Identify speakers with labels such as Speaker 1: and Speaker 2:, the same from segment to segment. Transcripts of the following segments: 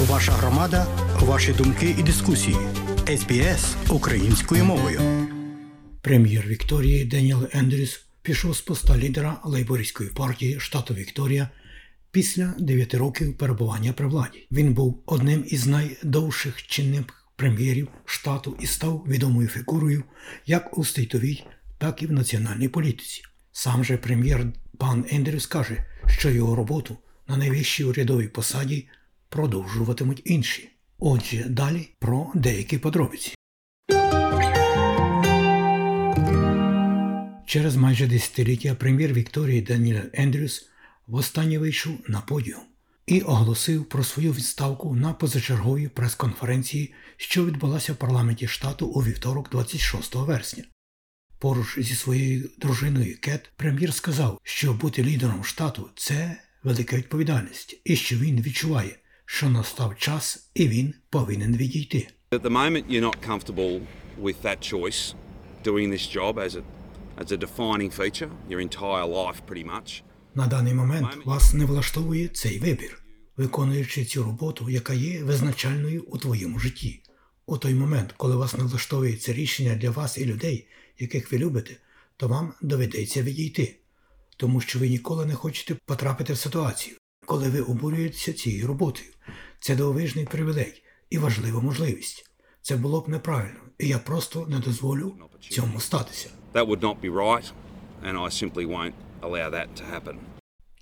Speaker 1: Ваша громада, ваші думки і дискусії. СБС українською мовою. Прем'єр Вікторії Деніел Ендрюс пішов з поста лідера лейбористської партії штату Вікторія після 9 років перебування при владі. Він був одним із найдовших чинних прем'єрів штату і став відомою фігурою як у стейтовій, так і в національній політиці. Сам же прем'єр пан Ендрюс каже, що його роботу на найвищій урядовій посаді продовжуватимуть інші. Отже, далі про деякі подробиці. Через майже десятиліття прем'єр Вікторії Даніель Ендрюс востаннє вийшов на подіум і оголосив про свою відставку на позачерговій прес-конференції, що відбулася в парламенті штату у вівторок, 26 вересня. Поруч зі своєю дружиною Кет прем'єр сказав, що бути лідером штату це велика відповідальність, і що він відчуває, що настав час і він повинен відійти.
Speaker 2: At the moment, you're not comfortable with that choice, doing this job as a, as a defining feature, your entire life pretty much.
Speaker 1: На даний момент вас не влаштовує цей вибір, виконуючи цю роботу, яка є визначальною у твоєму житті. У той момент, коли вас не влаштовує це рішення для вас і людей, яких ви любите, то вам доведеться відійти, тому що ви ніколи не хочете потрапити в ситуацію, коли ви обурюєтеся цією роботою. Це дивовижний привілей і важлива можливість. Це було б неправильно, і я просто не дозволю цьому статися.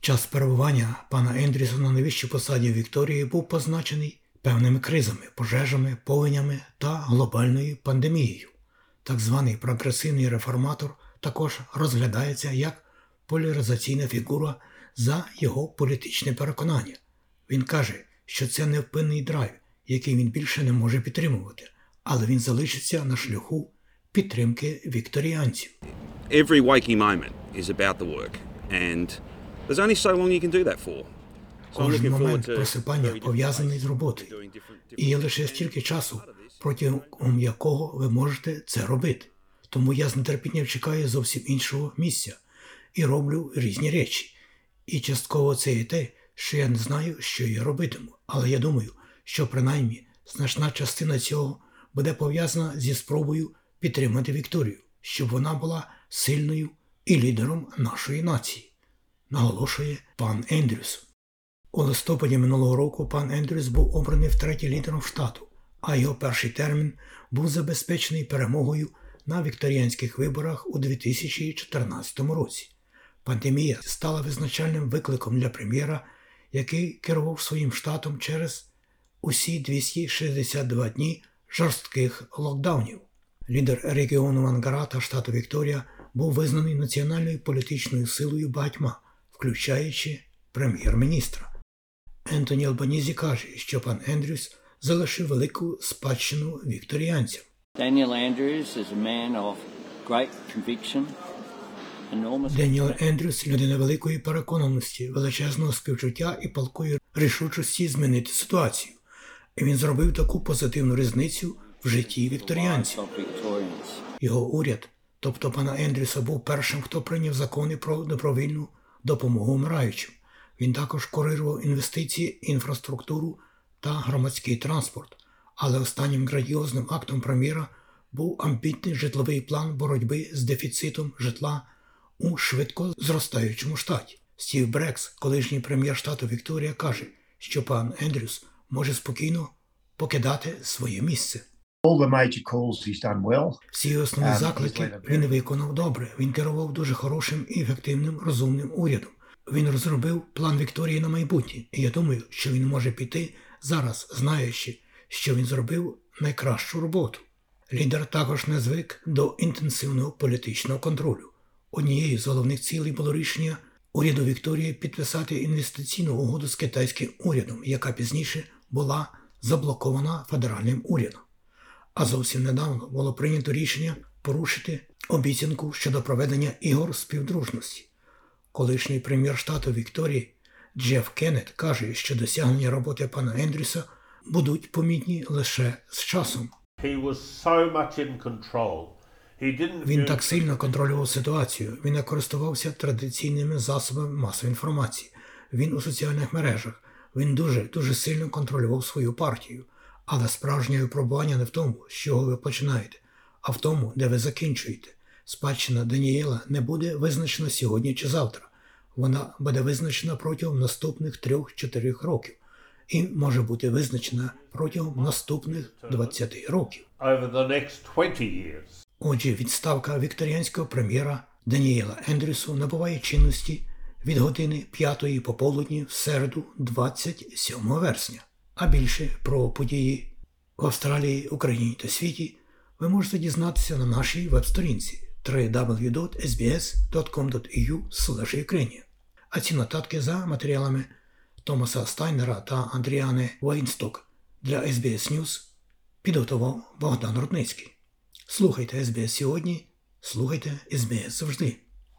Speaker 1: Час перебування пана Ендрюса на найвищій посаді Вікторії був позначений певними кризами, пожежами, повенями та глобальною пандемією. Так званий прогресивний реформатор також розглядається як поляризаційна фігура за його політичне переконання. Він каже, що це невпинний драйв, який він більше не може підтримувати, але він залишиться на шляху підтримки вікторіанців.
Speaker 2: Every waking moment is about the work, and there's only so long you can do that for.
Speaker 1: Кожен момент просипання пов'язаний з роботою. І є лише стільки часу, протягом якого ви можете це робити. Тому я з нетерпінням чекаю зовсім іншого місця і роблю різні речі. І частково це і те, що я не знаю, що я робитиму. Але я думаю, що принаймні значна частина цього буде пов'язана зі спробою підтримати Вікторію, щоб вона була сильною і лідером нашої нації, наголошує пан Ендрюс. У листопаді минулого року пан Ендрюс був обраний втретє лідером штату, а його перший термін був забезпечений перемогою на вікторіанських виборах у 2014 році. Пандемія стала визначальним викликом для прем'єра, який керував своїм штатом через усі 262 дні жорстких локдаунів. Лідер регіону Мангарата штату Вікторія був визнаний національною політичною силою багатьма, включаючи прем'єр-міністра. Ентоні Албанізі каже, що пан Ендрюс залишив велику спадщину вікторіанцям.
Speaker 3: Daniel Andrews is a man of great conviction,
Speaker 1: Деніел Ендрюс людина великої переконаності, величезного співчуття і палкої рішучості змінити ситуацію. І він зробив таку позитивну різницю в житті вікторіанців. Його уряд, тобто пана Ендрюса, був першим, хто прийняв закони про добровільну допомогу вмираючим. Він також курирував інвестиції, інфраструктуру та громадський транспорт. Але останнім градіозним актом прем'єра був амбітний житловий план боротьби з дефіцитом житла у швидко зростаючому штаті. Стів Брекс, колишній прем'єр штату Вікторія, каже, що пан Ендрюс може спокійно покидати своє місце. Всі основні заклики він виконав добре. Він керував дуже хорошим і ефективним розумним урядом. Він розробив план Вікторії на майбутнє, і я думаю, що він може піти зараз, знаючи, що він зробив найкращу роботу. Лідер також не звик до інтенсивного політичного контролю. Однією з головних цілей було рішення уряду Вікторії підписати інвестиційну угоду з китайським урядом, яка пізніше була заблокована федеральним урядом. А зовсім недавно було прийнято рішення порушити обіцянку щодо проведення ігор співдружності. Колишній прем'єр штату Вікторії Джеф Кеннет каже, що досягнення роботи пана Ендрюса будуть помітні лише з часом.
Speaker 4: He was so much in control.
Speaker 1: Він так сильно контролював ситуацію. Він не користувався традиційними засобами масової інформації. Він у соціальних мережах Він дуже дуже сильно контролював свою партію, але справжнє випробування не в тому, з чого ви починаєте, а в тому, де ви закінчуєте. Спадщина Данієла не буде визначена сьогодні чи завтра. Вона буде визначена протягом наступних 3-4 років і може бути визначена протягом наступних 20 років.
Speaker 4: over the next 20 years.
Speaker 1: Отже, відставка вікторіанського прем'єра Даніела Ендрюсу набуває чинності від години 5 пополудні в середу 27 вересня. А більше про події в Австралії, Україні та світі ви можете дізнатися на нашій веб-сторінці www.sbs.com.au А ці нотатки за матеріалами Томаса Стайнера та Андріани Вейнсток для SBS News підготував Богдан Рудницький. Слухайте СБС сьогодні, слухайте СБС завжди.